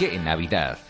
que en Navidad.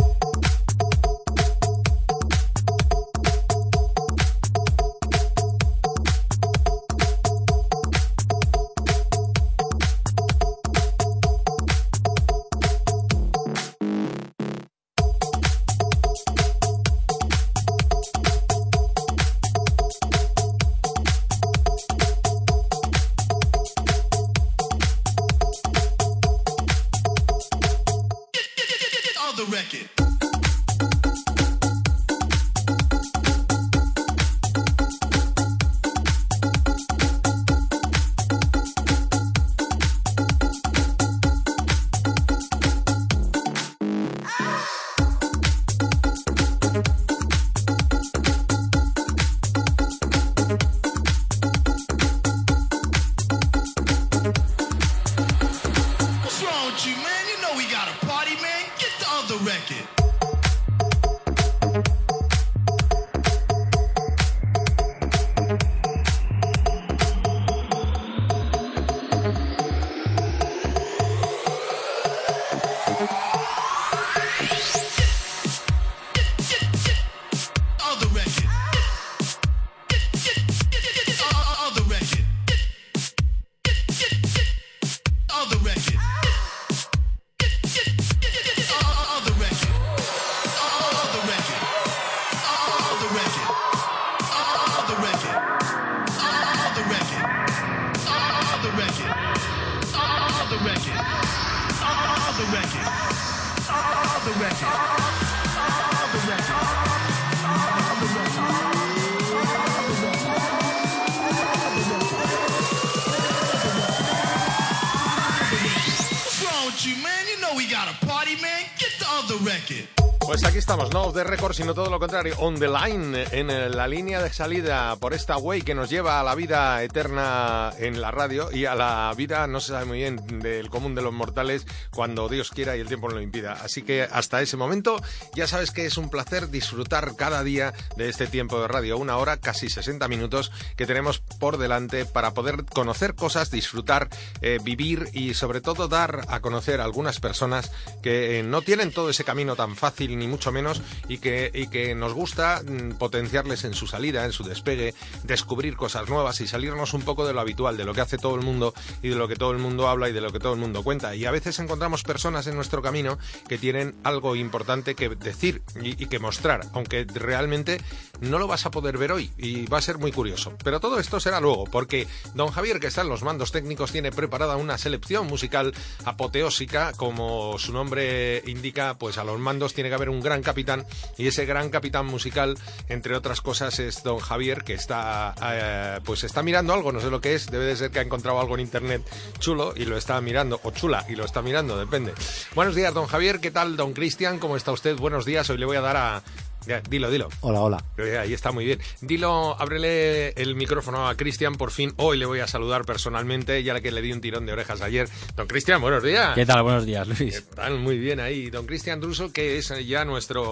You, man? You know we got a party, man. Get the other record. Pues aquí estamos, no de récord, sino todo lo contrario, on the line, en eh, la línea de salida por esta way que nos lleva a la vida eterna en la radio y a la vida, no se sabe muy bien, del común de los mortales cuando Dios quiera y el tiempo no lo impida. Así que hasta ese momento ya sabes que es un placer disfrutar cada día de este tiempo de radio, una hora, casi 60 minutos que tenemos por delante para poder conocer cosas, disfrutar, eh, vivir y sobre todo dar a conocer a algunas personas que eh, no tienen todo ese camino tan fácil ni mucho menos y que, y que nos gusta mm, potenciarles en su salida, en su despegue, descubrir cosas nuevas y salirnos un poco de lo habitual, de lo que hace todo el mundo y de lo que todo el mundo habla y de lo que todo el mundo cuenta. Y a veces encontramos personas en nuestro camino que tienen algo importante que decir y, y que mostrar, aunque realmente no lo vas a poder ver hoy y va a ser muy curioso. Pero todo esto será luego, porque don Javier, que está en los mandos técnicos, tiene preparada una selección musical apoteósica, como su nombre indica, pues a los mandos tiene que haber haber un gran capitán y ese gran capitán musical, entre otras cosas, es don Javier, que está, eh, pues está mirando algo, no sé lo que es, debe de ser que ha encontrado algo en internet chulo y lo está mirando, o chula y lo está mirando, depende. Buenos días, don Javier, ¿qué tal, don Cristian? ¿Cómo está usted? Buenos días, hoy le voy a dar a... Ya, dilo, dilo. Hola, hola. Ahí está muy bien. Dilo, ábrele el micrófono a Cristian, por fin. Hoy le voy a saludar personalmente, ya que le di un tirón de orejas ayer. Don Cristian, buenos días. ¿Qué tal? Buenos días, ¿Qué Luis. tal? Muy bien ahí. Don Cristian Druso, que es ya nuestro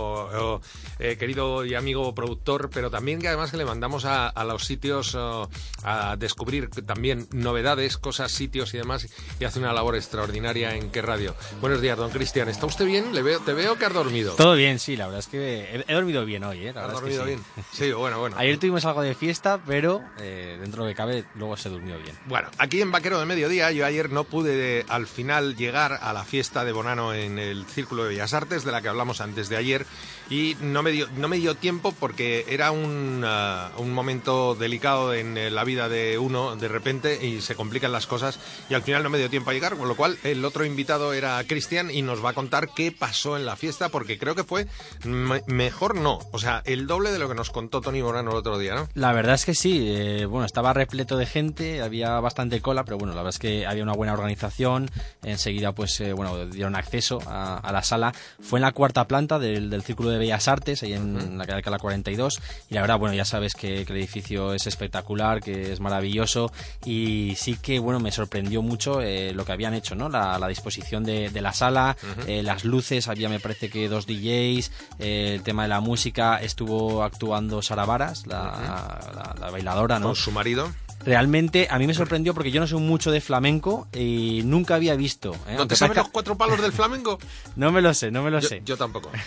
oh, eh, querido y amigo productor, pero también que además que le mandamos a, a los sitios oh, a descubrir también novedades, cosas, sitios y demás, y hace una labor extraordinaria en qué radio. Buenos días, don Cristian. ¿Está usted bien? Le veo, te veo que has dormido. Todo bien, sí, la verdad es que he, he dormido bien hoy, ¿eh? La ¿Has verdad es que dormido sí. bien? Sí, bueno, bueno. Ayer tuvimos algo de fiesta, pero eh, dentro de lo que cabe, luego se durmió bien. Bueno, aquí en Vaquero de Mediodía, yo ayer no pude al final llegar a la fiesta de Bonano en el Círculo de Bellas Artes, de la que hablamos antes de ayer, y no me dio, no me dio tiempo porque era un, ah, un momento delicado en eh, la vida de uno de repente y se complican las cosas, y al final no me dio tiempo a llegar, con lo cual el otro invitado era Cristian y nos va a contar qué pasó en la fiesta, porque creo que fue me- mejor no, o sea, el doble de lo que nos contó Tony Bonano el otro día, ¿no? La verdad es que sí, eh, bueno, estaba repleto de gente, había bastante cola, pero bueno, la verdad es que había una buena organización, enseguida pues, eh, bueno, dieron acceso a, a la sala, fue en la cuarta planta del, del Círculo de Bellas Artes, ahí en la calle Alcalá 42, y la verdad, bueno, ya sabes que, que el edificio es espectacular, que es maravilloso, y sí que, bueno, me sorprendió mucho eh, lo que habían hecho, ¿no? La, la disposición de, de la sala, las luces, había me parece que dos DJs, el tema de la música, estuvo actuando Sara Varas, la, la- la bailadora, ¿no? Con su marido. Realmente a mí me sorprendió porque yo no soy mucho de flamenco y nunca había visto. ¿eh? ¿No te sabes parezca- los cuatro palos del flamenco? No me lo sé, no me lo Yo, sé. yo tampoco.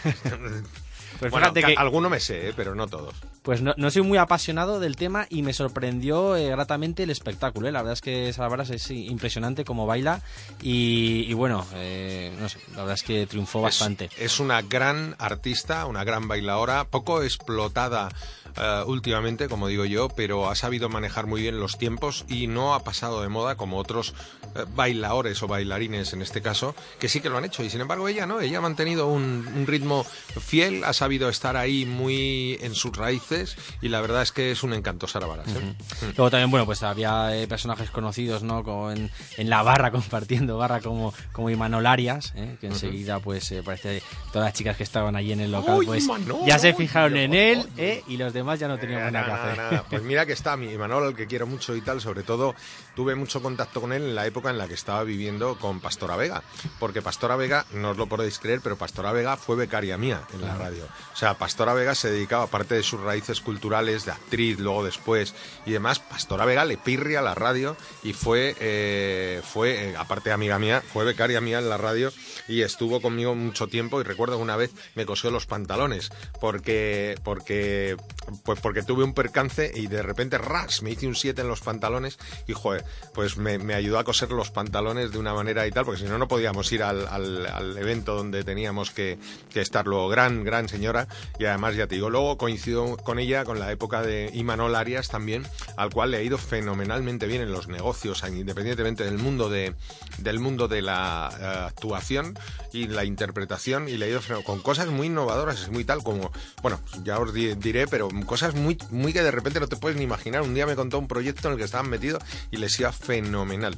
Pues bueno, fíjate que alguno me sé, eh, pero no todos. pues no, no soy muy apasionado del tema y me sorprendió eh, gratamente el espectáculo. ¿eh? La verdad es que Sara Varas es impresionante como baila y, y bueno, no sé, la verdad es que triunfó bastante. Es una gran artista, una gran bailadora, poco explotada eh, últimamente, como digo yo, pero ha sabido manejar muy bien los tiempos y no ha pasado de moda como otros eh, bailadores o bailarines en este caso, que sí que lo han hecho. Y sin embargo ella no, ella ha mantenido un, un ritmo fiel, ha sabido estar ahí muy en sus raíces y la verdad es que es un encanto Sara Varas. ¿eh? Luego también, bueno, pues había eh, personajes conocidos, ¿no? Como en, en la barra, compartiendo barra como, como Imanol Arias, ¿eh? que enseguida, pues, eh, parece todas las chicas que estaban allí en el local, ¡Uy, pues, ya se fijaron en él. Y los demás ya no tenían nada que hacer. nada. Pues mira que está mi Manol, al que quiero mucho y tal, sobre todo tuve mucho contacto con él en la época en la que estaba viviendo con Pastora Vega, porque Pastora Vega, no os lo podéis creer, pero Pastora Vega fue becaria mía en la radio. O sea, Pastora Vega se dedicaba, aparte de sus raíces culturales, de actriz, luego después y demás, Pastora Vega le pirria a la radio y fue, eh, fue eh, aparte de amiga mía, fue becaria mía en la radio y estuvo conmigo mucho tiempo y recuerdo que una vez me cosió los pantalones porque porque pues porque tuve un percance y de repente ras me hice un 7 en los pantalones y joder, pues me, me ayudó a coser los pantalones de una manera y tal porque si no no podíamos ir al, al- evento donde teníamos que, que estar luego. Gran gran señora. Y además ya te digo luego coincido con ella con la época de Imanol Arias también al cual le ha ido fenomenalmente bien en los negocios independientemente del mundo de del mundo de la eh, actuación y la interpretación y le ha ido con cosas muy innovadoras es muy tal como bueno ya os di- diré pero cosas muy que de repente no te puedes ni imaginar. Un día me contó un proyecto en el que estaban metidos y les iba fenomenal.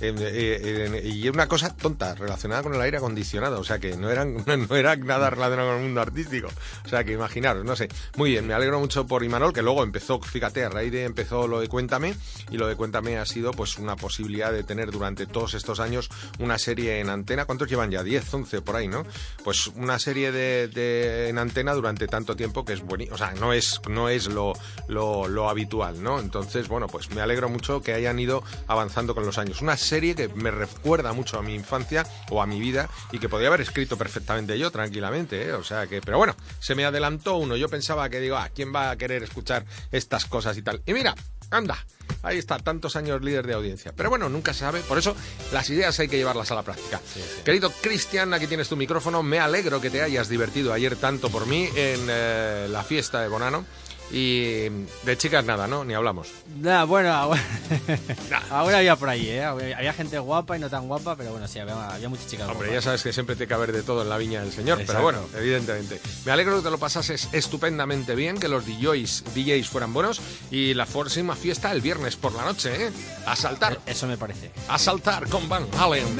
Eh, eh, eh, y una cosa tonta relacionada con el aire acondicionado. O sea que no eran no era nada relacionado con el mundo artístico. O sea que imaginaros no sé. Muy bien me alegro mucho por Imanol que luego empezó fíjate a raíz de empezó lo de Cuéntame y lo de Cuéntame ha sido pues una posibilidad de tener durante todos estos años una serie en antena. ¿cuántos llevan ya? 10, 11 por ahí ¿no? pues una serie de- en antena durante tanto tiempo que es buenísimo o sea no es no es lo, lo, lo habitual ¿no? entonces bueno pues me alegro mucho que hayan ido avanzando con los años una serie que me recuerda mucho a mi infancia o a mi vida y que podía haber escrito perfectamente yo tranquilamente ¿eh? o sea que pero bueno se me adelantó uno yo pensaba que digo ah quién va a querer escuchar estas cosas y tal y mira anda ahí está tantos años líder de audiencia. Pero bueno nunca se sabe por eso las ideas hay que llevarlas a la práctica. Querido Cristian aquí tienes tu micrófono. Me alegro que te hayas divertido ayer tanto por mí en eh, la fiesta de Bonano Y de chicas nada, ¿no? Ni hablamos. Nah, bueno, ahora, ahora había por ahí, ¿eh? Había gente guapa y no tan guapa, pero bueno, sí, había, había muchas chicas Hombre, ya sabes que siempre tiene que haber de todo en la viña del señor, pero bueno, evidentemente. Me alegro que te lo pasases estupendamente bien, que los DJs, DJs fueran buenos y la próxima fiesta el viernes por la noche, ¿eh? A saltar, Eso me parece. a saltar con Van Halen.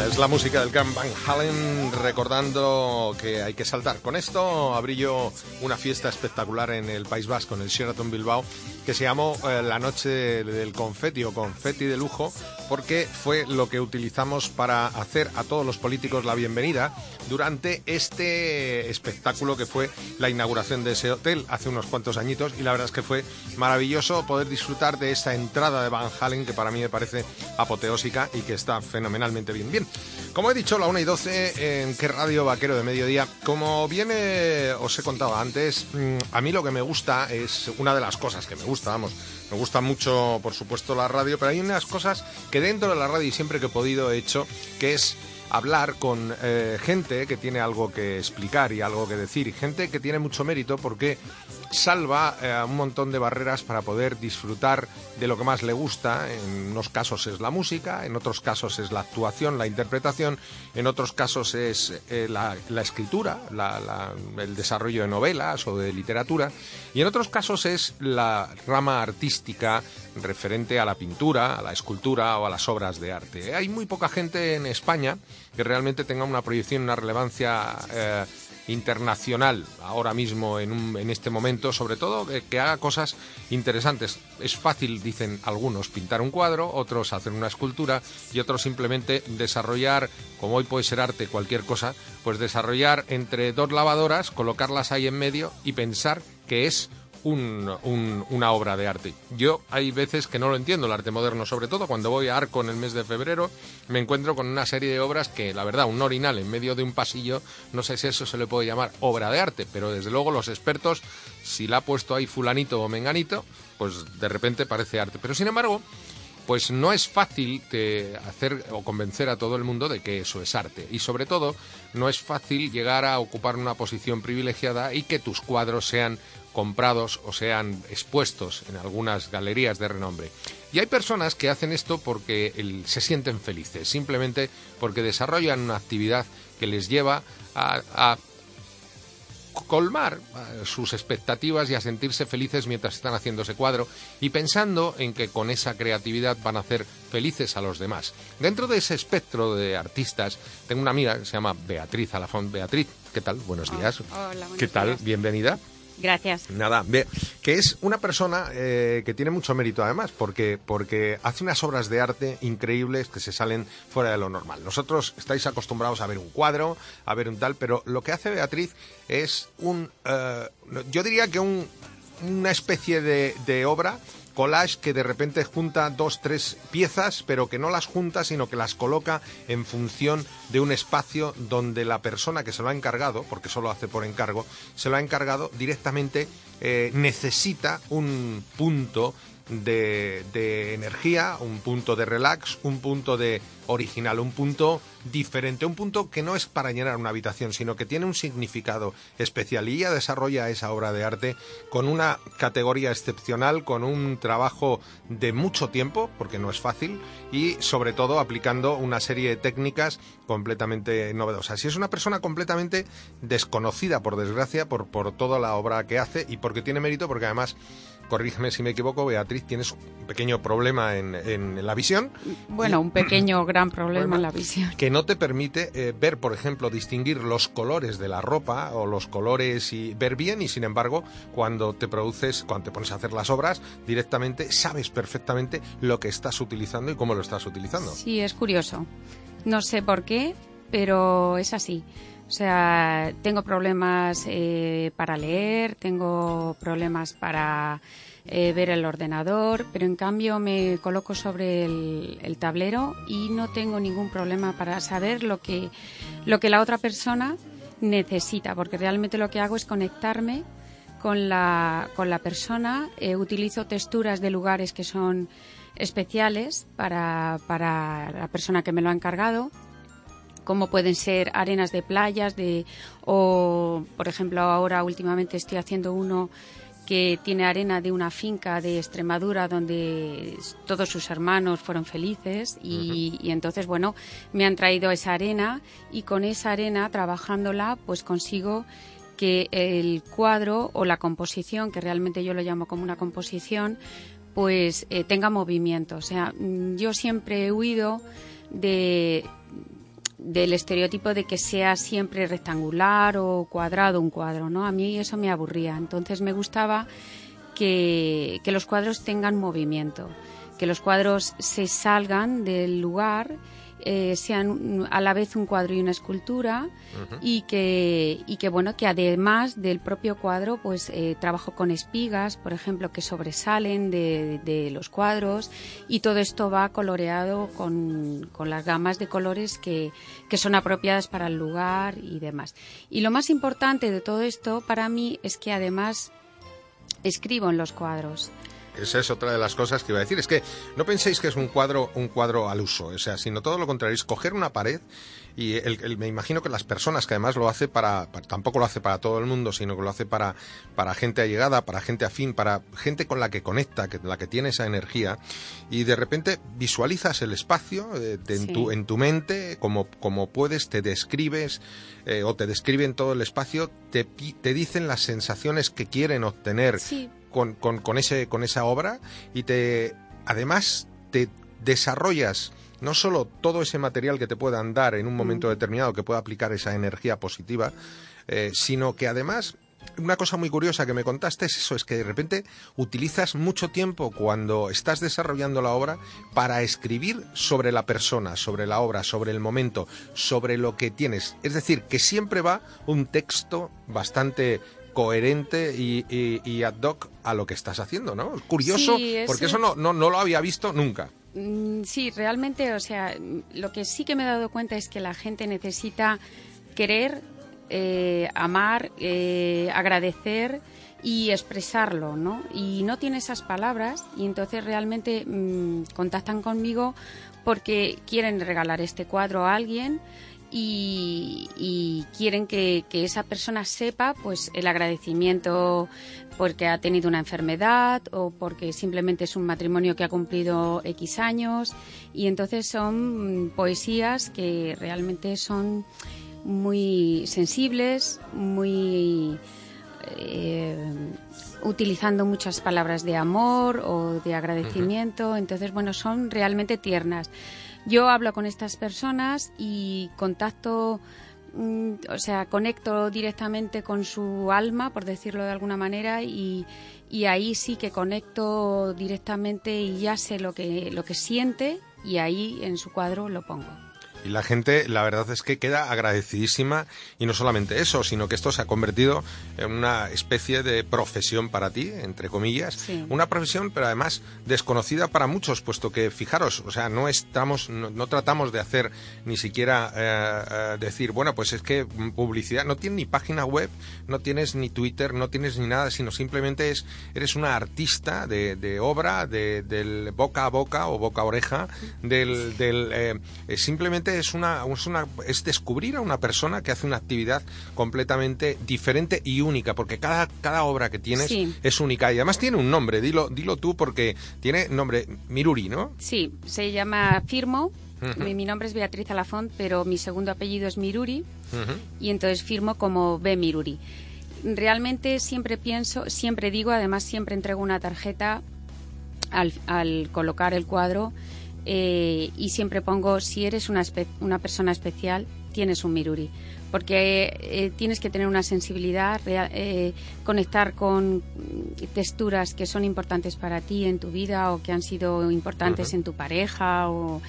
Es la música del Camp Van Halen recordando que hay que saltar. Con esto abrí una fiesta espectacular en el País Vasco, en el Sheraton Bilbao, que se llamó eh, la noche del confeti o confeti de lujo, porque fue lo que utilizamos para hacer a todos los políticos la bienvenida durante este espectáculo que fue la inauguración de ese hotel hace unos cuantos añitos y la verdad es que fue maravilloso poder disfrutar de esta entrada de Van Halen que para mí me parece apoteósica y que está fenomenalmente bien. Bien, como he dicho, la 1 y 12 en qué radio vaquero de mediodía. Como bien eh, os he contado antes, mm, a mí lo que me gusta es una de las cosas que me gusta, vamos, me gusta mucho, por supuesto, la radio, pero hay unas cosas que dentro de la radio y siempre que he podido he hecho, que es hablar con eh, gente que tiene algo que explicar y algo que decir, y gente que tiene mucho mérito porque salva eh, un montón de barreras para poder disfrutar de lo que más le gusta. En unos casos es la música, en otros casos es la actuación, la interpretación, en otros casos es eh, la, la escritura, la- el desarrollo de novelas o de literatura, y en otros casos es la rama artística referente a la pintura, a la escultura o a las obras de arte. Hay muy poca gente en España que realmente tenga una proyección, una relevancia eh, internacional ahora mismo en, un- en este momento, sobre todo que, que haga cosas interesantes. Es fácil, dicen algunos, pintar un cuadro, otros hacer una escultura y otros simplemente desarrollar, como hoy puede ser arte cualquier cosa, pues desarrollar entre dos lavadoras, colocarlas ahí en medio y pensar que es un- un- una obra de arte. Yo hay veces que no lo entiendo el arte moderno, sobre todo cuando voy a Arco en el mes de febrero, me encuentro con una serie de obras que, la verdad, un orinal en medio de un pasillo, no sé si eso se le puede llamar obra de arte, pero desde luego los expertos, si la ha puesto ahí fulanito o menganito, pues de repente parece arte. Pero sin embargo, pues no es fácil hacer o convencer a todo el mundo de que eso es arte. Y sobre todo, no es fácil llegar a ocupar una posición privilegiada y que tus cuadros sean comprados o sean expuestos en algunas galerías de renombre. Y hay personas que hacen esto porque el- se sienten felices, simplemente porque desarrollan una actividad que les lleva a, a colmar sus expectativas y a sentirse felices mientras están haciendo ese cuadro y pensando en que con esa creatividad van a hacer felices a los demás. Dentro de ese espectro de artistas, tengo una amiga que se llama Beatriz Alafón. Beatriz, ¿qué tal? Buenos días. Hola, buenos ¿Qué tal? Bienvenida. Gracias. Nada, que es una persona eh, que tiene mucho mérito además, porque, porque hace unas obras de arte increíbles que se salen fuera de lo normal. Nosotros estáis acostumbrados a ver un cuadro, a ver un tal, pero lo que hace Beatriz es un, eh, yo diría que un, una especie de obra collage que de repente junta dos, tres piezas, pero que no las junta, sino que las coloca en función de un espacio donde la persona que se lo ha encargado, porque solo hace por encargo, se lo ha encargado directamente, eh, necesita un punto de, de energía, un punto de relax, un punto de original, un punto diferente, un punto que no es para llenar una habitación, sino que tiene un significado especial. Y ella desarrolla esa obra de arte con una categoría excepcional, con un trabajo de mucho tiempo, porque no es fácil, y sobre todo aplicando una serie de técnicas completamente novedosas. Y es una persona completamente desconocida, por desgracia, por, por toda la obra que hace y porque tiene mérito, porque además, corrígeme si me equivoco, Beatriz, tienes un pequeño problema en, en la visión Bueno, un pequeño gran problema en la visión. que no te permite eh, ver, por ejemplo, distinguir los colores de la ropa o los colores y ver bien y sin embargo, cuando te produces, cuando te pones a hacer las obras, directamente sabes perfectamente lo que estás utilizando y cómo lo estás utilizando. Sí, es curioso. No sé por qué, pero es así. O sea, tengo problemas eh, para leer, tengo problemas para eh, ver el ordenador, pero en cambio me coloco sobre el, tablero y no tengo ningún problema para saber lo que, lo que la otra persona necesita, porque realmente lo que hago es conectarme con la, con la persona, eh, utilizo texturas de lugares que son especiales para, para la persona que me lo ha encargado como pueden ser arenas de playas de o por ejemplo ahora últimamente estoy haciendo uno que tiene arena de una finca de Extremadura donde todos sus hermanos fueron felices y, y entonces bueno me han traído esa arena y con esa arena trabajándola pues consigo que el cuadro o la composición que realmente yo lo llamo como una composición pues eh, tenga movimiento. O sea mm, yo siempre he huido de del estereotipo de que sea siempre rectangular o cuadrado un cuadro, ¿no? A mí eso me aburría. Entonces me gustaba que, que los cuadros tengan movimiento, que los cuadros se salgan del lugar, eh, sean a la vez un cuadro y una escultura y que y que bueno que además del propio cuadro pues eh, trabajo con espigas por ejemplo que sobresalen de, de los cuadros y todo esto va coloreado con, con las gamas de colores que, que son apropiadas para el lugar y demás. Y lo más importante de todo esto para mí es que además escribo en los cuadros Esa es otra de las cosas que iba a decir. Es que no penséis que es un cuadro, un cuadro al uso, o sea, sino todo lo contrario, es coger una pared y el- el- me imagino que las personas que además lo hace para, para- tampoco lo hace para todo el mundo, sino que lo hace para, para gente allegada, para gente afín, para gente con la que conecta, que, la que tiene esa energía, y de repente visualizas el espacio eh, de- en, Sí. tu, en tu mente, como, como puedes, te describes eh, o te describen todo el espacio, te, te dicen las sensaciones que quieren obtener sí con, con- con ese, con esa obra y te además te desarrollas no solo todo ese material que te puedan dar en un momento determinado que pueda aplicar esa energía positiva, eh, sino que además una cosa muy curiosa que me contaste es eso, es que de repente utilizas mucho tiempo cuando estás desarrollando la obra para escribir sobre la persona, sobre la obra, sobre el momento, sobre lo que tienes. Es decir, que siempre va un texto bastante coherente y, y- y ad hoc a lo que estás haciendo, ¿no? Curioso, Sí, es- porque eso no, no, no lo había visto nunca. Mm, Sí, realmente, o sea, lo que sí que me he dado cuenta es que la gente necesita querer, eh, amar, eh, agradecer y expresarlo, ¿no? Y no tiene esas palabras y entonces realmente mm, contactan conmigo porque quieren regalar este cuadro a alguien y, y quieren que, que esa persona sepa pues el agradecimiento porque ha tenido una enfermedad o porque simplemente es un matrimonio que ha cumplido X años y entonces son poesías que realmente son muy sensibles, muy eh, utilizando muchas palabras de amor o de agradecimiento. Entonces, bueno, son realmente tiernas. Yo hablo con estas personas y contacto, mm, o sea, conecto directamente con su alma, por decirlo de alguna manera, y, y ahí sí que conecto directamente y ya sé lo que, lo que siente y ahí en su cuadro lo pongo. Y la gente, la verdad es que queda agradecidísima y no solamente eso, sino que esto se ha convertido en una especie de profesión para ti, entre comillas. Sí. Una profesión, pero además desconocida para muchos, puesto que, fijaros, o sea, no estamos, no, no tratamos de hacer ni siquiera eh, eh, decir, bueno, pues es que publicidad, no tienes ni página web, no tienes ni Twitter, no tienes ni nada, sino simplemente es, eres una artista de, de obra, de, del boca a boca o boca a oreja, del, del eh, eh, es una, es una es descubrir a una persona que hace una actividad completamente diferente y única, porque cada, cada obra que tienes Sí. es única y además tiene un nombre, dilo, dilo tú porque tiene nombre Miruri, ¿no? Sí, se llama Firmo. Mi, mi nombre es Beatriz Alafont, pero mi segundo apellido es Miruri y entonces firmo como B Miruri. Realmente siempre pienso, siempre digo, además siempre entrego una tarjeta al, al colocar el cuadro eh, y siempre pongo si eres una, una persona especial tienes un Miruri. Porque eh, tienes que tener una sensibilidad, eh, conectar con texturas que son importantes para ti en tu vida o que han sido importantes en tu pareja o,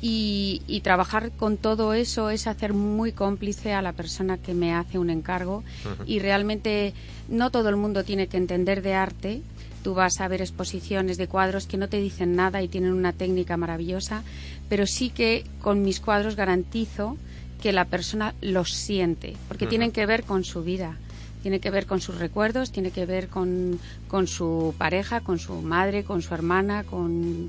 y, y trabajar con todo eso es hacer muy cómplice a la persona que me hace un encargo. Y realmente no todo el mundo tiene que entender de arte. Tú vas a ver exposiciones de cuadros que no te dicen nada y tienen una técnica maravillosa, pero sí que con mis cuadros garantizo que la persona los siente, porque tienen que ver con su vida, tiene que ver con sus recuerdos, tiene que ver con, con su pareja, con su madre, con su hermana, con...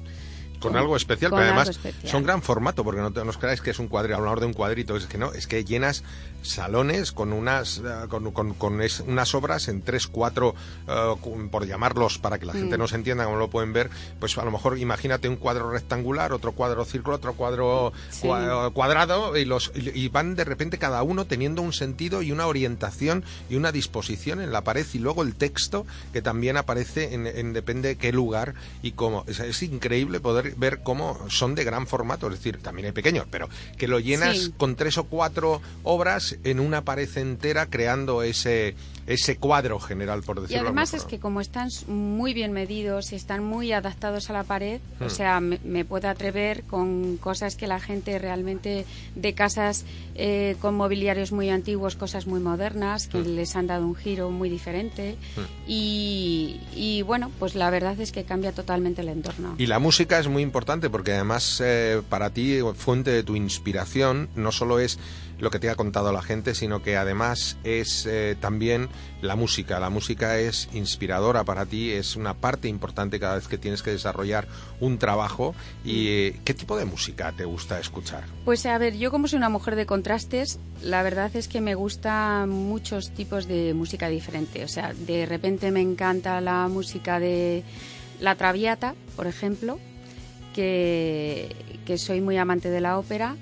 Con algo especial, con pero además especial. son gran formato, porque no, te, no os creáis que es un cuadro, hablar de un cuadrito, es que no, es que llenas salones con unas eh, con, con- con es- unas obras en tres, cuatro, eh, cu- por llamarlos para que la gente Mm. nos entienda cómo lo pueden ver, pues a lo mejor imagínate un cuadro rectangular, otro cuadro círculo, otro cuadro Sí. cua- cuadrado, y, los, y y van de repente cada uno teniendo un sentido y una orientación y una disposición en la pared, y luego el texto que también aparece en, en depende de qué lugar y cómo. Es, es increíble poder ver cómo son de gran formato, es decir, también hay pequeños, pero que lo llenas Sí. con tres o cuatro obras en una pared entera creando ese, ese cuadro general, por Y decirlo de además es que como están muy bien medidos y están muy adaptados a la pared, Hmm. o sea, me, me puedo atrever con cosas que la gente realmente de casas eh, con mobiliarios muy antiguos, cosas muy modernas, que Hmm. les han dado un giro muy diferente. Hmm. Y, y bueno, pues la verdad es que cambia totalmente el entorno. Y la música es muy importante porque además eh, para ti fuente de tu inspiración no solo es lo que te ha contado la gente, sino que además es eh, también la música. La música es inspiradora para ti, es una parte importante cada vez que tienes que desarrollar un trabajo. ¿Y eh, qué tipo de música te gusta escuchar? Pues a ver, yo como soy una mujer de contrastes, la verdad es que me gustan muchos tipos de música diferente. O sea, de repente me encanta la música de La Traviata, por ejemplo, que, que soy muy amante de la ópera.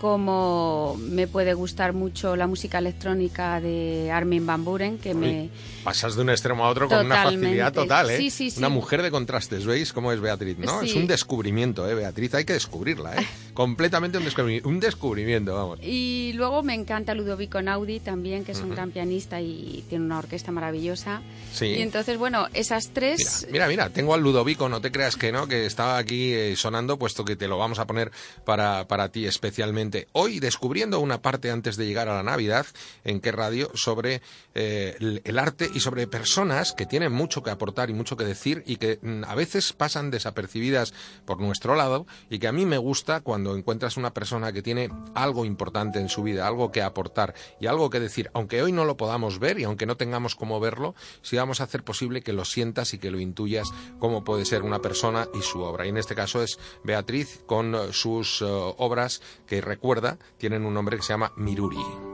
Como me puede gustar mucho la música electrónica de Armin Van Buren, que me... Pasas de un extremo a otro con una facilidad total, ¿eh? Sí, sí, sí. Una mujer de contrastes, ¿veis cómo es Beatriz? ¿no? Es un descubrimiento, ¿eh, Beatriz? Hay que descubrirla, ¿eh? completamente un, descubri- un descubrimiento, vamos. Y luego me encanta Ludovico Naudi también, que es un gran pianista y tiene una orquesta maravillosa. Sí. Y entonces, bueno, esas tres... mira, mira, tengo al Ludovico, no te creas que no, que estaba aquí eh, sonando, puesto que te lo vamos a poner para, para ti especialmente. Hoy descubriendo una parte antes de llegar a la Navidad, en qué radio, sobre eh, el, el arte y sobre personas que tienen mucho que aportar y mucho que decir y que mm, a veces pasan desapercibidas por nuestro lado y que a mí me gusta cuando encuentras una persona que tiene algo importante en su vida, algo que aportar y algo que decir, aunque hoy no lo podamos ver y aunque no tengamos cómo verlo, sí vamos a hacer posible que lo sientas y que lo intuyas cómo puede ser una persona y su obra. Y en este caso es Beatriz con eh, sus eh, obras que recuerda, tienen un nombre que se llama Miruri.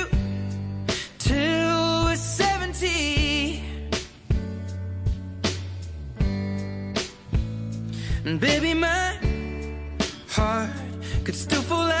Baby, my heart could still fall as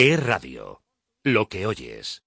¿Qué radio? Lo que oyes.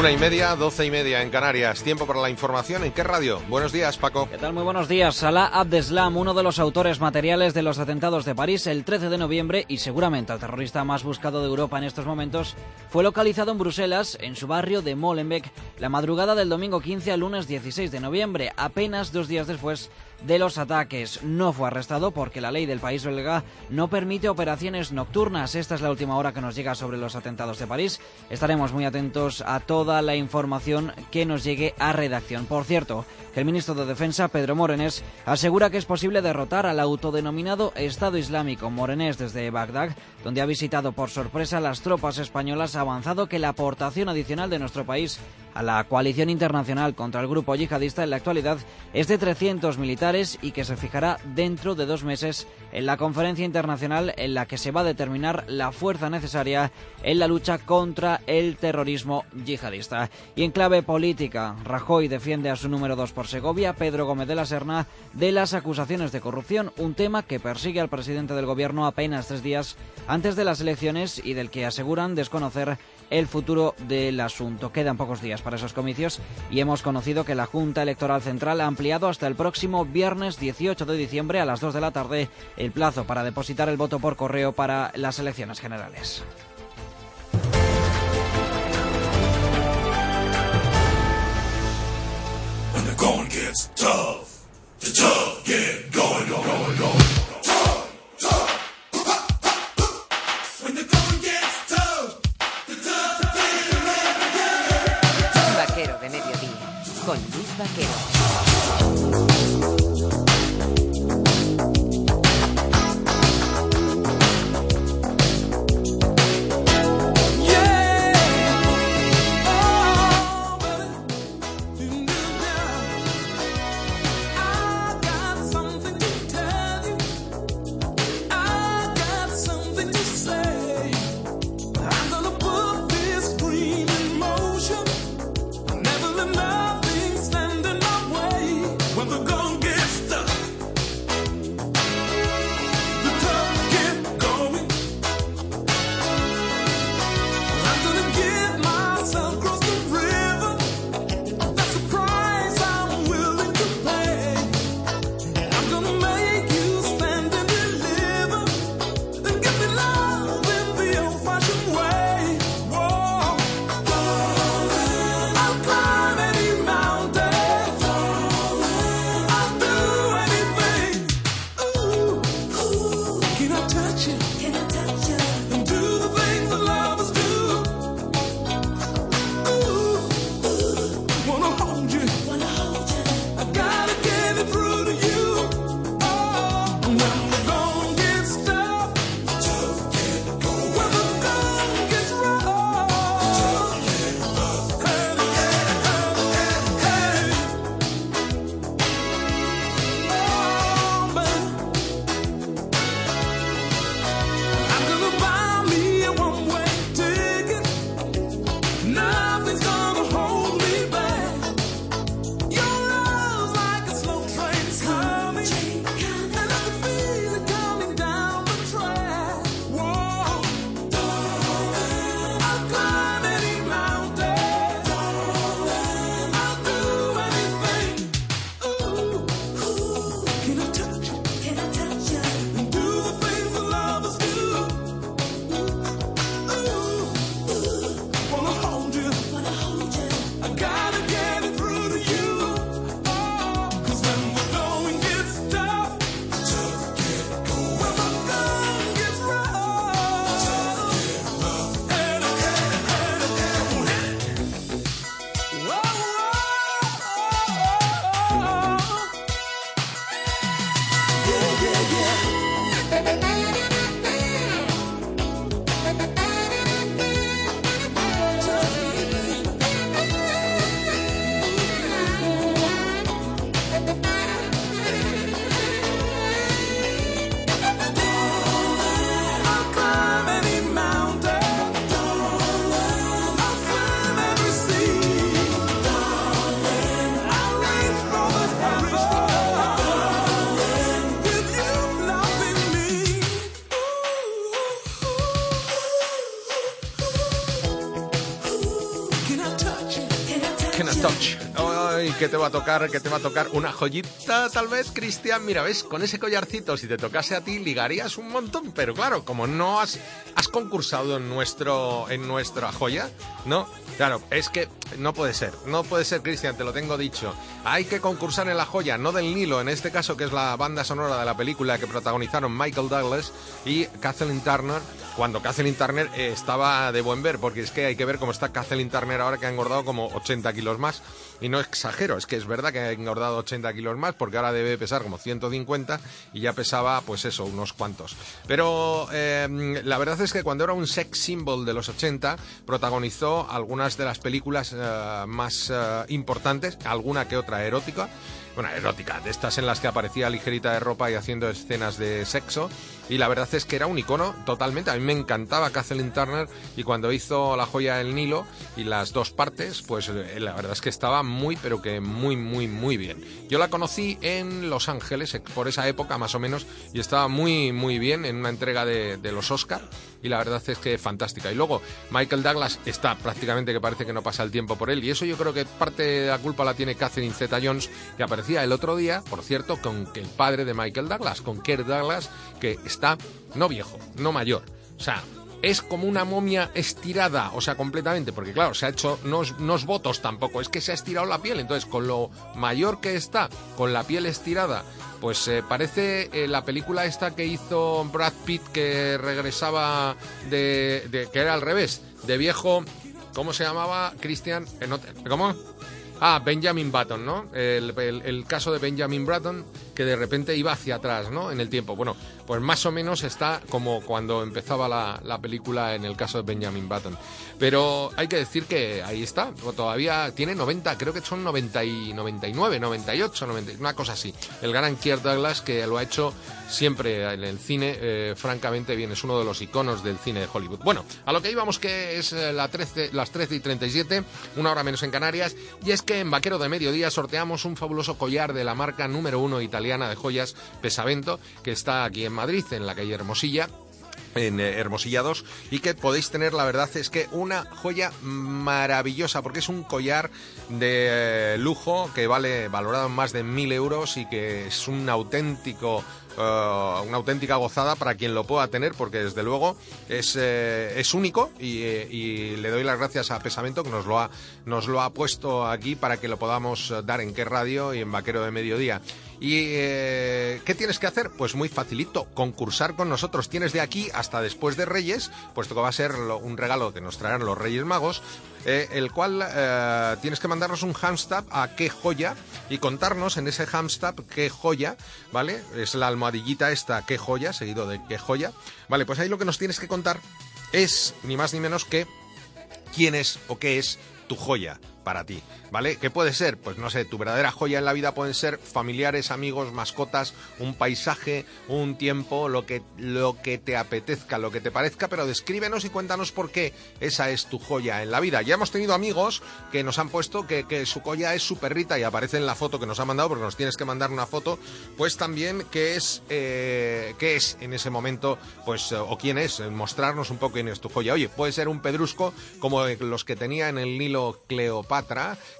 Una y media, doce y media en Canarias. Tiempo para la información. ¿En qué radio? Buenos días, Paco. ¿Qué tal? Muy buenos días. Salah Abdeslam, uno de los autores materiales de los atentados de París el 13 de noviembre y seguramente el terrorista más buscado de Europa en estos momentos, fue localizado en Bruselas, en su barrio de Molenbeek, la madrugada del domingo 15 al lunes 16 de noviembre, apenas dos días después de los ataques. No fue arrestado porque la ley del país belga no permite operaciones nocturnas. Esta es la última hora que nos llega sobre los atentados de París. Estaremos muy atentos a toda la información que nos llegue a redacción. Por cierto, el ministro de Defensa, Pedro Morenés, asegura que es posible derrotar al autodenominado Estado Islámico. Morenés desde Bagdad, donde ha visitado por sorpresa las tropas españolas, ha avanzado que la aportación adicional de nuestro país a la coalición internacional contra el grupo yihadista en la actualidad es de 300 militares y que se fijará dentro de dos meses en la conferencia internacional en la que se va a determinar la fuerza necesaria en la lucha contra el terrorismo yihadista. Y en clave política, Rajoy defiende a su número dos por Segovia, Pedro Gómez de la Serna, de las acusaciones de corrupción, un tema que persigue al presidente del gobierno apenas tres días antes de las elecciones y del que aseguran desconocer el futuro del asunto. Quedan pocos días para esos comicios y hemos conocido que la Junta Electoral Central ha ampliado hasta el próximo viernes 18 de diciembre a las 2 de la tarde el plazo para depositar el voto por correo para las elecciones generales. ¿Qué te va a tocar? ¿Qué te va a tocar? ¿Una joyita tal vez, Cristian? Mira, ¿ves? Con ese collarcito, si te tocase a ti, ligarías un montón. Pero claro, como no has, has concursado en, nuestro, en nuestra joya, ¿no? Claro, es que no puede ser. No puede ser, Cristian, te lo tengo dicho. Hay que concursar en la joya, no del Nilo, en este caso que es la banda sonora de la película que protagonizaron Michael Douglas y Kathleen Turner cuando Kathleen Turner eh, estaba de buen ver, porque es que hay que ver cómo está Kathleen Turner ahora que ha engordado como 80 kilos más. Y no exagero, es que es verdad que ha engordado 80 kilos más, porque ahora debe pesar como 150 y ya pesaba, pues eso, unos cuantos. Pero eh, la verdad es que cuando era un sex symbol de los 80, protagonizó algunas de las películas eh, más eh, importantes, alguna que otra erótica bueno, erótica, de estas en las que aparecía ligerita de ropa y haciendo escenas de sexo. Y la verdad es que era un icono totalmente. A mí me encantaba Kathleen Turner y cuando hizo La joya del Nilo y las dos partes, pues eh, la verdad es que estaba muy, pero que muy, muy, muy bien. Yo la conocí en Los Ángeles, por esa época más o menos, y estaba muy, muy bien en una entrega de, los Oscar. Y la verdad es que fantástica. Y luego Michael Douglas está prácticamente que parece que no pasa el tiempo por él. Y eso yo creo que parte de la culpa la tiene Catherine Zeta Jones, que aparecía el otro día, por cierto, con el padre de Michael Douglas, con Kirk Douglas, que está no viejo, no mayor. O sea, es como una momia estirada, o sea, completamente, porque claro, se ha hecho no es votos tampoco, es que se ha estirado la piel, entonces con lo mayor que está, con la piel estirada, pues eh, parece eh, la película esta que hizo Brad Pitt que regresaba de, que era al revés, de viejo, ¿cómo se llamaba? Christian, eh, ¿cómo? Ah, Benjamin Button, ¿no? El- el caso de Benjamin Button, que de repente iba hacia atrás, ¿no? En el tiempo. Bueno, pues más o menos está como cuando empezaba la, la película en el caso de Benjamin Button. Pero hay que decir que ahí está, todavía tiene 90, creo que son 90 y 99, 98, 90, una cosa así. El gran Kirk Douglas, que lo ha hecho siempre en el cine, eh, francamente bien, es uno de los iconos del cine de Hollywood. Bueno, a lo que íbamos que es eh, la 13, las 13 y 37, una hora menos en Canarias, y es que en Vaquero de Mediodía sorteamos un fabuloso collar de la marca número uno italiana de joyas Pesavento, que está aquí en Madrid, en la calle Hermosilla en eh, Hermosilla 2 y que podéis tener la verdad es que una joya maravillosa porque es un collar de eh, lujo que vale valorado más de mil euros y que es un auténtico eh, una auténtica gozada para quien lo pueda tener porque desde luego es, es único y, y le doy las gracias a Pesamento que nos lo ha nos lo ha puesto aquí para que lo podamos dar en qué radio y en Vaquero de Mediodía ¿Y eh, qué tienes que hacer? Pues muy facilito, concursar con nosotros. Tienes de aquí hasta después de Reyes, puesto que va a ser un regalo que nos traerán los Reyes Magos, eh, el cual eh, tienes que mandarnos un hamstab a qué joya y contarnos en ese hamstab qué joya, ¿vale? Es la almohadillita esta, qué joya, seguido de qué joya. Vale, pues ahí lo que nos tienes que contar es ni más ni menos que quién es o qué es tu joya para ti, ¿vale? ¿Qué puede ser? Pues no sé, tu verdadera joya en la vida pueden ser familiares, amigos, mascotas, un paisaje, un tiempo, lo que, lo que te apetezca, lo que te parezca, pero descríbenos y cuéntanos por qué esa es tu joya en la vida. Ya hemos tenido amigos que nos han puesto que, su joya es su perrita y aparece en la foto que nos ha mandado, porque nos tienes que mandar una foto, pues también qué es, eh, qué es en ese momento, pues, eh, o quién es, mostrarnos un poco quién es tu joya. Oye, puede ser un pedrusco como los que tenía en el Nilo Cleopatra,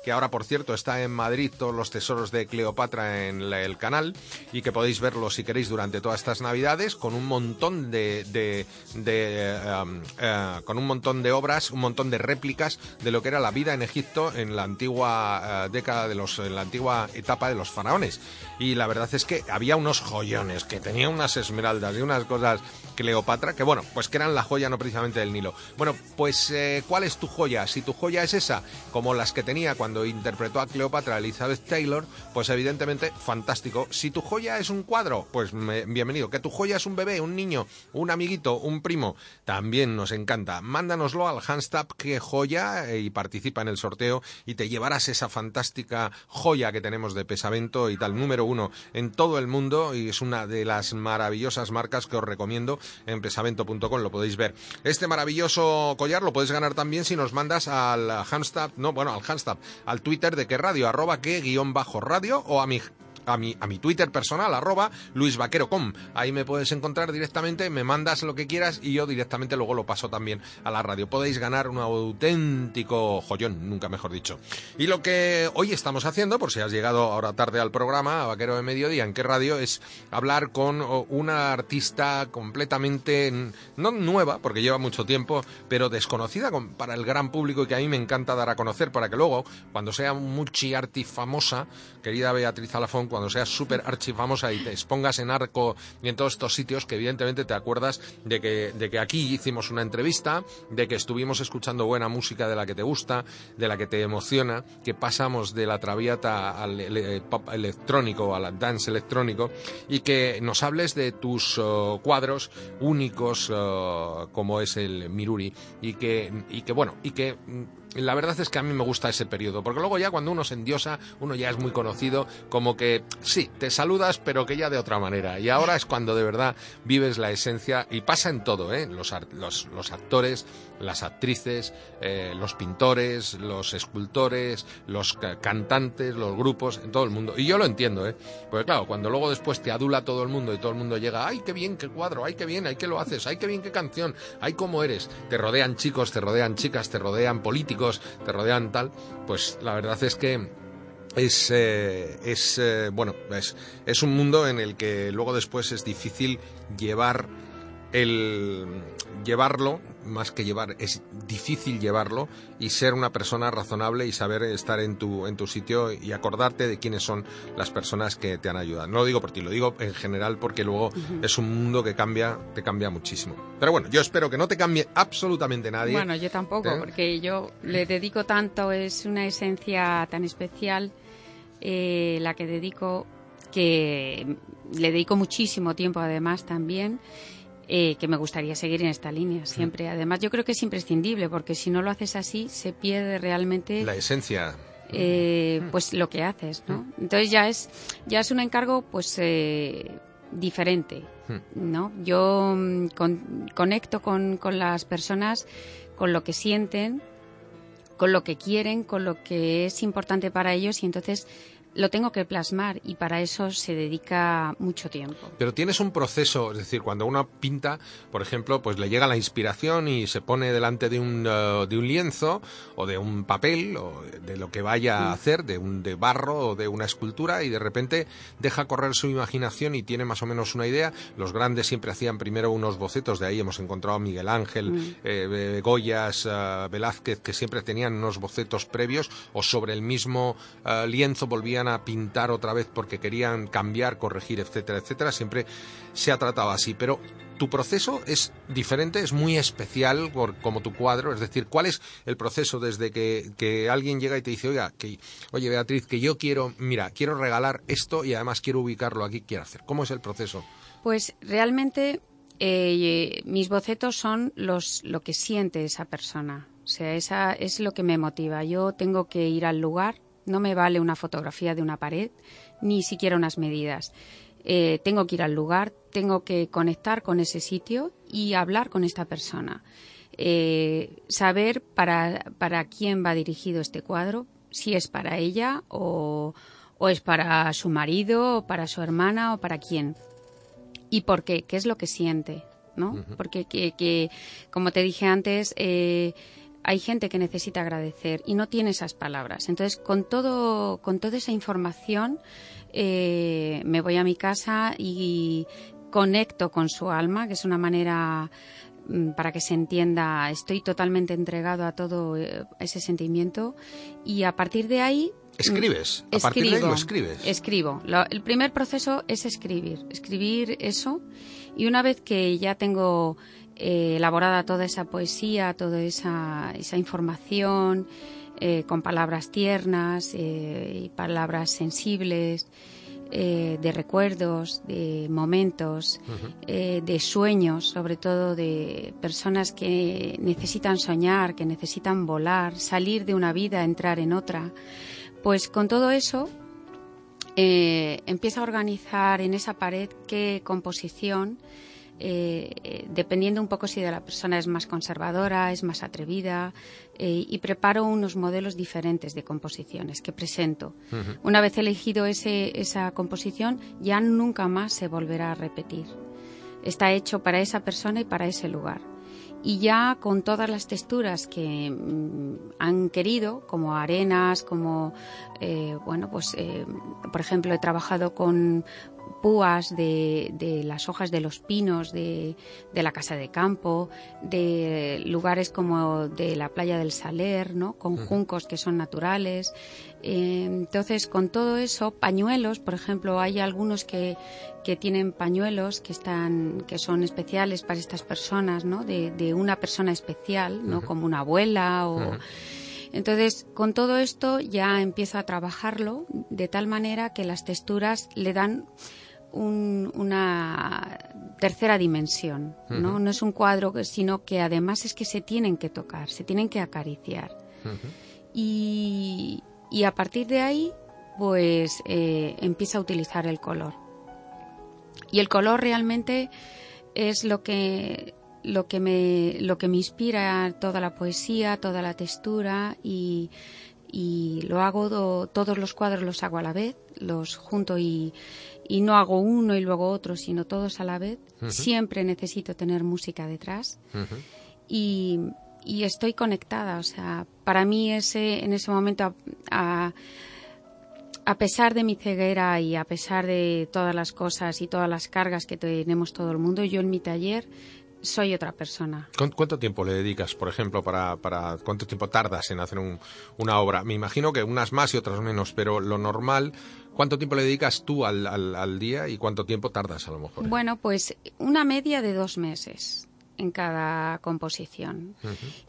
que ahora, por cierto, está en Madrid todos los tesoros de Cleopatra en el canal y que podéis verlo si queréis durante todas estas navidades con un montón de, um, eh, con un montón de obras, un montón de réplicas de lo que era la vida en Egipto en la antigua eh, década de los, en la antigua etapa de los faraones. Y la verdad es que había unos joyones, que tenía unas esmeraldas y unas cosas Cleopatra, que bueno, pues que eran la joya no precisamente del Nilo. Bueno, pues eh, ¿cuál es tu joya? Si tu joya es esa, como las que tenía cuando interpretó a Cleopatra Elizabeth Taylor, pues evidentemente fantástico. Si tu joya es un cuadro, pues bienvenido. Que tu joya es un bebé, un niño, un amiguito, un primo, también nos encanta. Mándanoslo al Handstab que joya eh, y participa en el sorteo y te llevarás esa fantástica joya que tenemos de Pesavento y tal, número uno en todo el mundo y es una de las maravillosas marcas que os recomiendo en pesavento.com, lo podéis ver. Este maravilloso collar lo puedes ganar también si nos mandas al Handstab, no, bueno, al Handstab, al Twitter de qué radio, arroba qué guion bajo radio o a mi a mi, a mi Twitter personal, arroba luisvaquerocom. Ahí me puedes encontrar directamente, me mandas lo que quieras y yo directamente luego lo paso también a la radio. Podéis ganar un auténtico joyón, nunca mejor dicho. Y lo que hoy estamos haciendo, por si has llegado ahora tarde al programa, a Vaquero de Mediodía, en qué radio, es hablar con una artista completamente, no nueva, porque lleva mucho tiempo, pero desconocida con- para el gran público y que a mí me encanta dar a conocer para que luego, cuando sea muchi arti famosa, querida Beatriz Alafón, cuando seas súper archi famosa y te expongas en arco y en todos estos sitios, que evidentemente te acuerdas de que, de que aquí hicimos una entrevista, de que estuvimos escuchando buena música de la que te gusta, de la que te emociona, que pasamos de la traviata al pop electrónico, al dance electrónico, y que nos hables de tus oh, cuadros únicos oh, como es el Miruri, y que, y que bueno, y que mm, la verdad es que a mí me gusta ese periodo, porque luego ya cuando uno se endiosa, uno ya es muy conocido, como que sí, te saludas, pero que ya de otra manera. Y ahora es cuando de verdad vives la esencia, y pasa en todo, ¿eh? Los, los, los actores, las actrices, eh, los pintores, los escultores, los ca- cantantes, los grupos, todo el mundo. Y yo lo entiendo, ¿eh? Porque claro, cuando luego después te adula todo el mundo y todo el mundo llega, ay, qué bien, qué cuadro, ay, qué bien, ay, qué lo haces, ay, qué bien, qué canción, ay, cómo eres. Te rodean chicos, te rodean chicas, te rodean políticos, te rodean tal. Pues la verdad es que es, eh, es eh, bueno, es, es un mundo en el que luego después es difícil llevar el llevarlo, más que llevar, es difícil llevarlo y ser una persona razonable y saber estar en tu, en tu sitio y acordarte de quiénes son las personas que te han ayudado. No lo digo por ti, lo digo en general porque luego Ujú. es un mundo que cambia, te cambia muchísimo. Pero bueno, yo espero que no te cambie absolutamente nadie. Bueno, yo tampoco, ¿Eh? porque yo le dedico tanto, es una esencia tan especial eh, la que dedico, que le dedico muchísimo tiempo además también, eh, que me gustaría seguir en esta línea siempre. Además, yo creo que es imprescindible, porque si no lo haces así, se pierde realmente La esencia. eh, pues lo que haces, ¿no? Entonces ya es ya es un encargo pues eh, diferente, ¿no? Yo mm, con- conecto con, con las personas con lo que sienten, con lo que quieren, con lo que es importante para ellos y entonces lo tengo que plasmar y para eso se dedica mucho tiempo. Pero tienes un proceso, es decir, cuando uno pinta, por ejemplo, pues le llega la inspiración y se pone delante de un, eh, de un lienzo o de un papel o de lo que vaya a Mm. hacer, de un de barro o de una escultura y de repente deja correr su imaginación y tiene más o menos una idea. Los grandes siempre hacían primero unos bocetos, de ahí hemos encontrado a Miguel Ángel, Mm. eh, Goyas, eh, Velázquez, que siempre tenían unos bocetos previos o sobre el mismo eh, lienzo volvían a pintar otra vez porque querían cambiar, corregir, etcétera, etcétera. Siempre se ha tratado así, pero tu proceso es diferente, es muy especial por, como tu cuadro. Es decir, ¿cuál es el proceso desde que, que alguien llega y te dice, oiga, que, oye Beatriz, que yo quiero, mira, quiero regalar esto y además quiero ubicarlo aquí, quiero hacer? ¿Cómo es el proceso? Pues realmente eh, mis bocetos son los, lo que siente esa persona. O sea, esa es lo que me motiva. Yo tengo que ir al lugar, no me vale una fotografía de una pared, ni siquiera unas medidas. Eh, tengo que ir al lugar, tengo que conectar con ese sitio y hablar con esta persona. Eh, saber para, para quién va dirigido este cuadro, si es para ella o, o es para su marido, o para su hermana o para quién y por qué, qué es lo que siente, ¿no? Porque, que, que, como te dije antes, eh, hay gente que necesita agradecer y no tiene esas palabras. Entonces, con todo, con toda esa información, eh, me voy a mi casa y conecto con su alma, que es una manera mm, para que se entienda, estoy totalmente entregado a todo eh, ese sentimiento y a partir de ahí Escribes, Mm, a partir de ahí escribo, lo escribes. Escribo. Lo- el primer proceso es escribir, escribir eso y una vez que ya tengo eh, elaborada toda esa poesía, toda esa, esa información eh, con palabras tiernas eh, y palabras sensibles, de recuerdos, de momentos, de sueños, sobre todo de personas que necesitan soñar, que necesitan volar, salir de una vida, entrar en otra. Pues con todo eso empieza a organizar en esa pared qué composición eh, dependiendo un poco si de la persona es más conservadora, es más atrevida, eh, y preparo unos modelos diferentes de composiciones que presento. Una vez elegido ese, esa composición, ya nunca más se volverá a repetir. Está hecho para esa persona y para ese lugar y ya con todas las texturas que mm, han querido, como arenas, como, eh, bueno, pues, eh, por ejemplo, he trabajado con púas de, de las hojas de los pinos de, de la casa de campo, de lugares como de la playa del Saler, ¿no? Con juncos que son naturales. Eh, entonces, con todo eso, pañuelos, por ejemplo, hay algunos que, que tienen pañuelos que están, que son especiales para estas personas, ¿no? De, de una persona especial, ¿no? Como una abuela o. Entonces, con todo esto ya empiezo a trabajarlo de tal manera que las texturas le dan un- una tercera dimensión, ¿no? No es un cuadro, sino que además es que se tienen que tocar, se tienen que acariciar. Y, y a partir de ahí, pues eh, empieza a utilizar el color. Y el color realmente es lo que lo que me lo que me inspira toda la poesía, toda la textura y, y lo hago do- todos los cuadros los hago a la vez, los junto y, y no hago uno y luego otro, sino todos a la vez. Siempre necesito tener música detrás y, y estoy conectada. O sea, para mí ese, en ese momento, a, a- a pesar de mi ceguera y a pesar de todas las cosas y todas las cargas que tenemos todo el mundo, yo en mi taller soy otra persona. ¿Cu- ¿Cuánto tiempo le dedicas, por ejemplo, para, para cuánto tiempo tardas en hacer un- una obra? Me imagino que unas más y otras menos, pero lo normal, ¿cuánto tiempo le dedicas tú al, al- al día y cuánto tiempo tardas a lo mejor? Bueno, pues una media de dos meses en cada composición.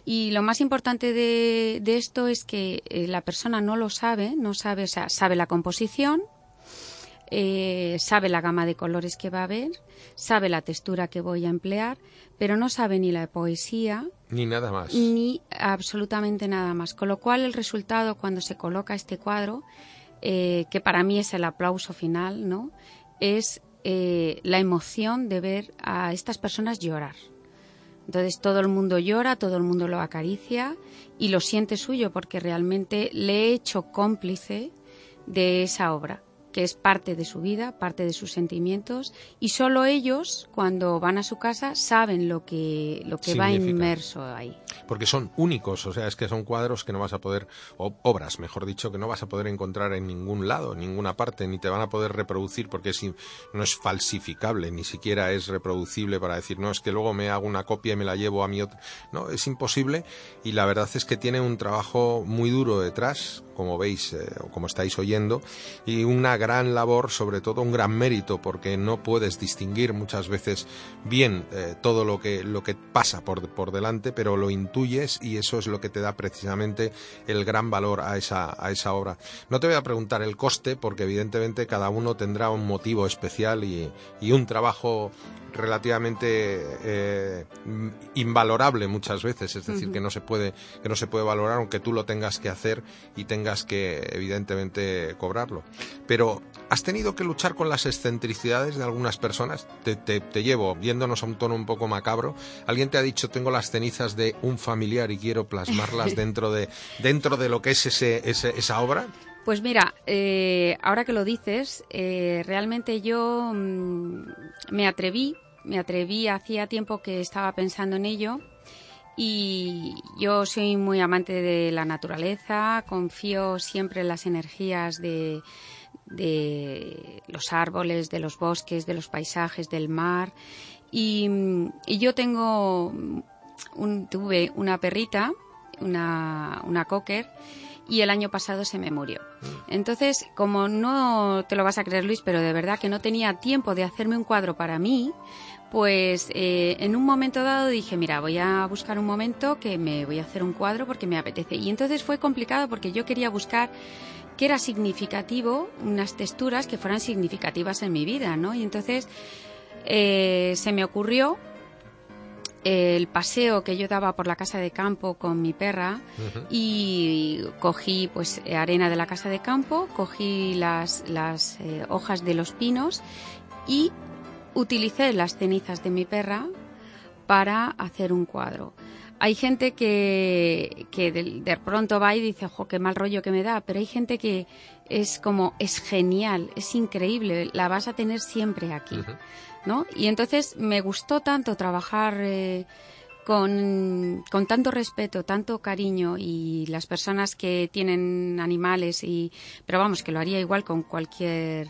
Y lo más importante de, de esto es que eh, la persona no lo sabe, no sabe, o sea, sabe la composición, eh, sabe la gama de colores que va a haber, sabe la textura que voy a emplear, pero no sabe ni la poesía Ni nada más. ni absolutamente nada más. Con lo cual el resultado cuando se coloca este cuadro, eh, que para mí es el aplauso final, ¿no? Es eh, la emoción de ver a estas personas llorar. Entonces todo el mundo llora, todo el mundo lo acaricia y lo siente suyo porque realmente le he hecho cómplice de esa obra, que es parte de su vida, parte de sus sentimientos y solo ellos cuando van a su casa saben lo que lo que va inmerso ahí. Porque son únicos, o sea, es que son cuadros que no vas a poder, o obras, mejor dicho, que no vas a poder encontrar en ningún lado, en ninguna parte, ni te van a poder reproducir porque es in- no es falsificable, ni siquiera es reproducible para decir, no, es que luego me hago una copia y me la llevo a mi otro. No, es imposible y la verdad es que tiene un trabajo muy duro detrás, como veis eh, o como estáis oyendo, y una gran labor, sobre todo un gran mérito, porque no puedes distinguir muchas veces bien eh, todo lo que, lo que pasa por, por delante, pero lo intuyes y eso es lo que te da precisamente el gran valor a esa, a esa obra. No te voy a preguntar el coste, porque evidentemente cada uno tendrá un motivo especial y, y un trabajo relativamente eh, invalorable muchas veces, es decir, que no se puede que no se puede valorar aunque tú lo tengas que hacer y tengas que evidentemente cobrarlo. Pero has tenido que luchar con las excentricidades de algunas personas. Te, te- te llevo viéndonos a un tono un poco macabro. Alguien te ha dicho tengo las cenizas de un familiar y quiero plasmarlas dentro de dentro de lo que es ese, ese- esa obra. Pues mira, eh, ahora que lo dices, eh, realmente yo mm, me atreví, me atreví, hacía tiempo que estaba pensando en ello y yo soy muy amante de la naturaleza, confío siempre en las energías de, de los árboles, de los bosques, de los paisajes, del mar y, mm, y yo tengo, un, tuve una perrita, una, una cocker, y el año pasado se me murió. Entonces, como no te lo vas a creer, Luis, pero de verdad que no tenía tiempo de hacerme un cuadro para mí, pues eh, en un momento dado dije, mira, voy a buscar un momento que me voy a hacer un cuadro porque me apetece. Y entonces fue complicado porque yo quería buscar que era significativo, unas texturas que fueran significativas en mi vida, ¿no? Y entonces eh, se me ocurrió el paseo que yo daba por la casa de campo con mi perra y cogí pues arena de la casa de campo, cogí las, las eh, hojas de los pinos y utilicé las cenizas de mi perra para hacer un cuadro. Hay gente que, que de, de pronto va y dice, ojo, qué mal rollo que me da, pero hay gente que es como, es genial, es increíble, la vas a tener siempre aquí, ¿no? Y entonces me gustó tanto trabajar eh, con, con tanto respeto, tanto cariño y las personas que tienen animales y, pero vamos, que lo haría igual con cualquier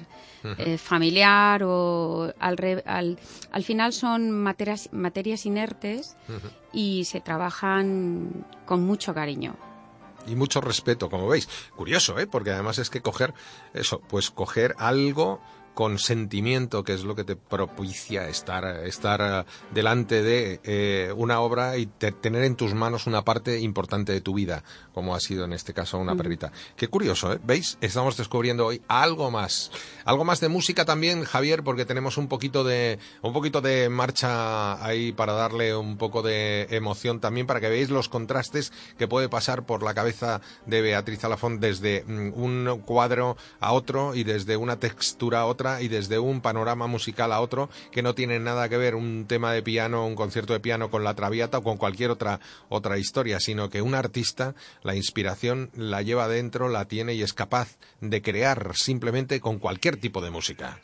eh, familiar o al, re- al, al final son materias, materias inertes y se trabajan con mucho cariño. y mucho respeto, como veis. Curioso, ¿eh? Porque además es que coger eso, pues coger algo con sentimiento, que es lo que te propicia estar, estar eh, delante de eh, una obra y te- tener en tus manos una parte importante de tu vida, como ha sido en este caso una perrita. Qué curioso, ¿eh? ¿Veis? Estamos descubriendo hoy algo más. Algo más de música también, Javier, porque tenemos un poquito de, un poquito de marcha ahí para darle un poco de emoción también, para que veáis los contrastes que puede pasar por la cabeza de Beatriz Alafón desde mm, un cuadro a otro y desde una textura a otra y desde un panorama musical a otro que no tiene nada que ver un tema de piano, un concierto de piano con la Traviata o con cualquier otra otra historia, sino que un artista la inspiración la lleva dentro, la tiene y es capaz de crear simplemente con cualquier tipo de música.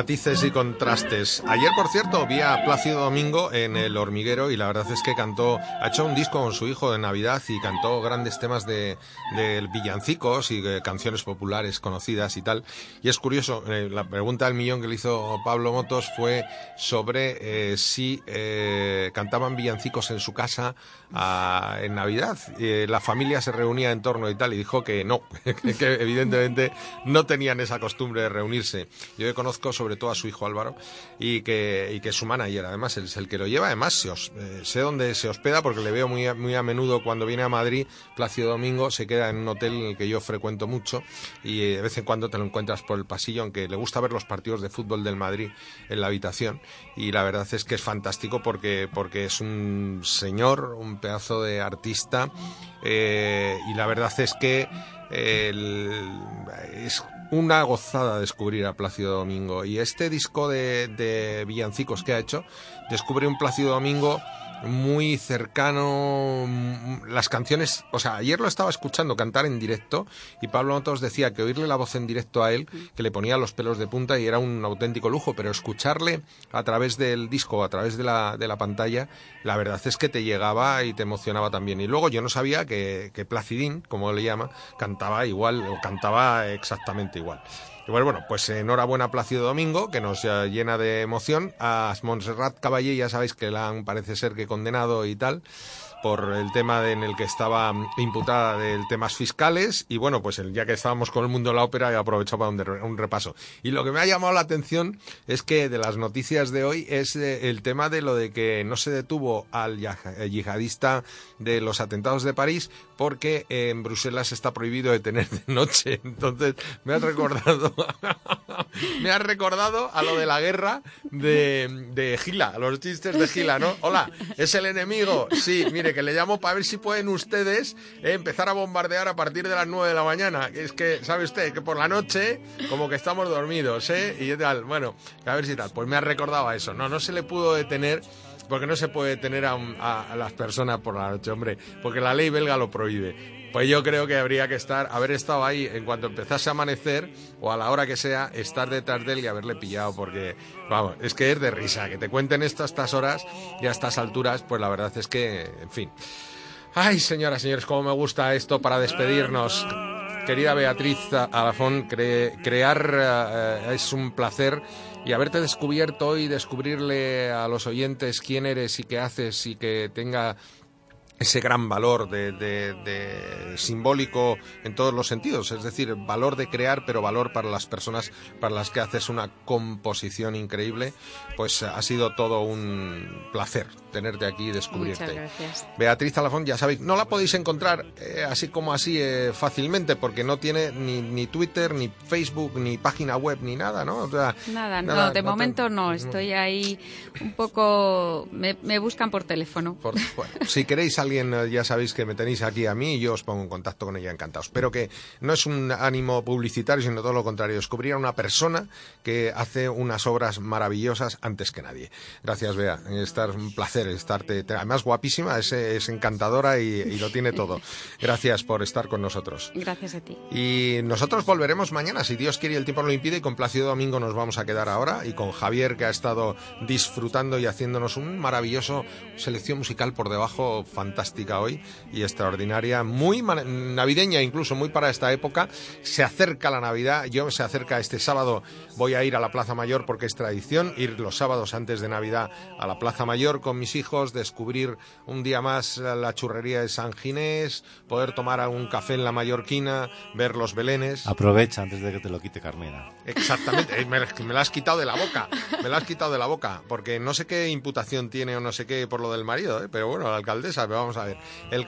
Matices y contrastes. Ayer, por cierto, vi a Plácido Domingo en El Hormiguero y la verdad es que cantó, ha hecho un disco con su hijo de Navidad y cantó grandes temas de, de villancicos y de canciones populares conocidas y tal. Y es curioso, eh, la pregunta del millón que le hizo Pablo Motos fue sobre eh, si eh, cantaban villancicos en su casa ah, en Navidad. Eh, la familia se reunía en torno y tal y dijo que no, que, que evidentemente no tenían esa costumbre de reunirse. Yo conozco sobre todo a su hijo Álvaro y que, y que su manager además es el que lo lleva. Además eh, sé dónde se hospeda porque le veo muy muy a menudo cuando viene a Madrid, Plácido Domingo, se queda en un hotel en el que yo frecuento mucho y eh, de vez en cuando te lo encuentras por el pasillo, aunque le gusta ver los partidos de fútbol del Madrid en la habitación y la verdad es que es fantástico porque, porque es un señor, un pedazo de artista eh, y la verdad es que es una gozada descubrir a Plácido Domingo. Y este disco de, de villancicos que ha hecho, descubre un Plácido Domingo muy cercano, mm, las canciones, o sea, ayer lo estaba escuchando cantar en directo y Pablo Motos decía que oírle la voz en directo a él, que le ponía los pelos de punta y era un auténtico lujo, pero escucharle a través del disco, a través de la, de la pantalla, la verdad es que te llegaba y te emocionaba también. Y luego yo no sabía que, que Placidín, como le llama, cantaba igual, o cantaba exactamente igual. Bueno, bueno, pues enhorabuena Plácido Domingo, que nos eh, llena de emoción. A Montserrat Caballé ya sabéis que la han parece ser que condenado y tal por el tema de- en el que estaba imputada de temas fiscales y bueno, pues el- ya que estábamos con el mundo de la ópera he aprovechado para un, repaso. Y lo que me ha llamado la atención es que de las noticias de hoy es eh, el tema de lo de que no se detuvo al eh, yihadista de los atentados de París porque en Bruselas está prohibido detener de noche. Entonces me ha recordado me has recordado a lo de la guerra de, de Gila, a los chistes de Gila, ¿no? Hola, ¿es el enemigo? Sí, mire, que le llamo para ver si pueden ustedes eh, empezar a bombardear a partir de las 9 de la mañana. Es que, ¿sabe usted? Que por la noche, como que estamos dormidos, ¿eh? Y tal, bueno, a ver si tal. Pues me ha recordado a eso. No, no se le pudo detener porque no se puede detener a, a las personas por la noche, hombre, porque la ley belga lo prohíbe. Pues yo creo que habría que estar, haber estado ahí en cuanto empezase a amanecer o a la hora que sea, estar detrás de él y haberle pillado, porque, vamos, es que es de risa, que te cuenten esto a estas horas y a estas alturas, pues la verdad es que, en fin. Ay, señoras, señores, cómo me gusta esto para despedirnos. Querida Beatriz Alafón, cre- crear eh, es un placer y haberte descubierto hoy, descubrirle a los oyentes quién eres y qué haces y que tenga ese gran valor de, de- de simbólico en todos los sentidos, es decir, valor de crear, pero valor para las personas para las que haces una composición increíble, pues ha sido todo un placer tenerte aquí y descubrirte. Muchas gracias. Beatriz Alafón, ya sabéis, no la podéis encontrar eh, así como así eh, fácilmente, porque no tiene ni, ni Twitter, ni Facebook, ni página web, ni nada, ¿no? O sea, Nada, nada, no, de no te- momento no. Estoy ahí un poco. Me, me buscan por teléfono. Por- bueno, si queréis alguien, eh, ya sabéis que me tenéis aquí a mí y yo os pongo en contacto con ella encantados. Pero que no es un ánimo publicitario, sino todo lo contrario. Descubrir a una persona que hace unas obras maravillosas antes que nadie. Gracias, Bea. Estar un placer estarte. te- Además, guapísima, es, es encantadora y, y lo tiene todo. Gracias por estar con nosotros. Gracias a ti. Y nosotros volveremos mañana, si Dios quiere y el tiempo no lo impide, y con Plácido Domingo nos vamos a quedar ahora, y con Javier, que ha estado disfrutando y haciéndonos un maravilloso selección musical por debajo, fantástica hoy y extraordinaria, muy navideña incluso, muy para esta época. Se acerca la Navidad, yo se acerca este sábado, voy a ir a la Plaza Mayor porque es tradición, ir los sábados antes de Navidad a la Plaza Mayor con mis hijos, descubrir un día más la churrería de San Ginés, poder tomar un café en la Mallorquina, ver los belenes. Aprovecha antes de que te lo quite Carmena. Exactamente, eh, me, me la has quitado de la boca, me la has quitado de la boca, porque no sé qué imputación tiene o no sé qué por lo del marido, ¿eh? pero bueno, la alcaldesa, vamos a ver.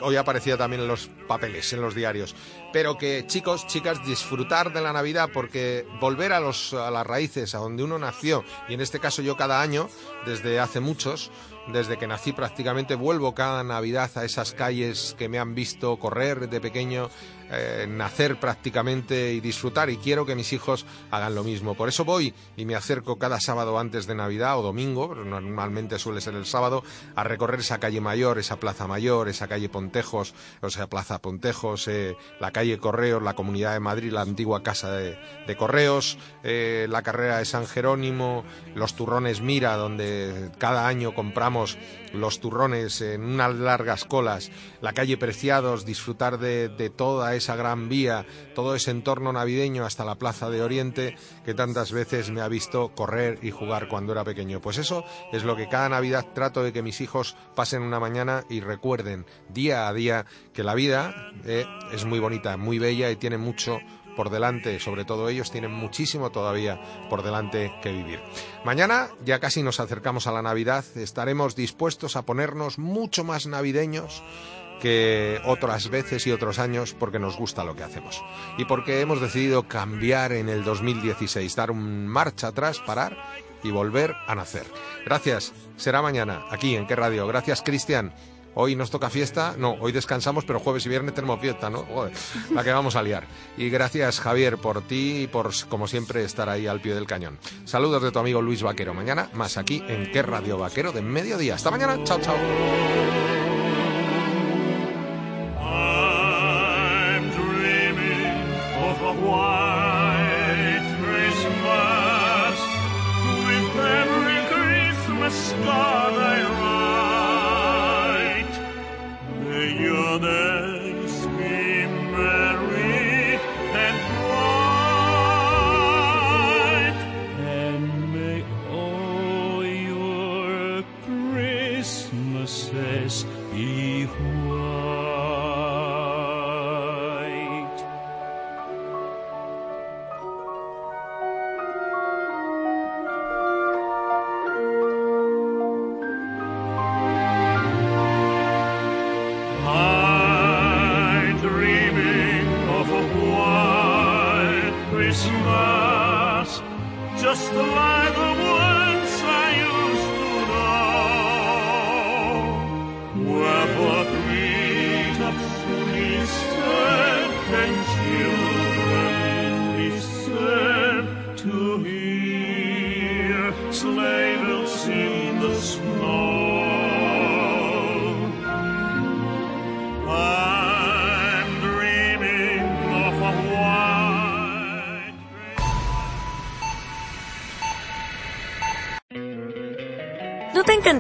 Hoy aparecía también en los papeles, en los diarios. Pero que chicos, chicas, disfrutar de la Navidad, porque volver a, los, a las raíces, a donde uno nació, y en este caso yo cada año, desde hace muchos, desde que nací prácticamente, vuelvo cada Navidad a esas calles que me han visto correr de pequeño, eh, nacer prácticamente y disfrutar y quiero que mis hijos hagan lo mismo. Por eso voy y me acerco cada sábado antes de Navidad o domingo, normalmente suele ser el sábado, a recorrer esa calle mayor, esa plaza mayor, esa calle Pontejos, o sea, Plaza Pontejos, eh, la calle Correos, la Comunidad de Madrid, la antigua Casa de, de Correos, eh, la carrera de San Jerónimo, los turrones Mira, donde cada año compramos los turrones en unas largas colas, la calle Preciados, disfrutar de, de toda esa gran vía, todo ese entorno navideño hasta la Plaza de Oriente que tantas veces me ha visto correr y jugar cuando era pequeño. Pues eso es lo que cada Navidad trato de que mis hijos pasen una mañana y recuerden día a día que la vida eh, es muy bonita, muy bella y tiene mucho por delante, sobre todo ellos tienen muchísimo todavía por delante que vivir. Mañana ya casi nos acercamos a la Navidad, estaremos dispuestos a ponernos mucho más navideños que otras veces y otros años porque nos gusta lo que hacemos y porque hemos decidido cambiar en el 2016, dar un marcha atrás, parar y volver a nacer. Gracias, será mañana aquí en qué radio. Gracias Cristian. Hoy nos toca fiesta, no, hoy descansamos, pero jueves y viernes tenemos fiesta, ¿no? Joder, la que vamos a liar. Y gracias Javier por ti y por, como siempre, estar ahí al pie del cañón. Saludos de tu amigo Luis Vaquero. Mañana más aquí en qué radio Vaquero de mediodía. Hasta mañana, chao, chao.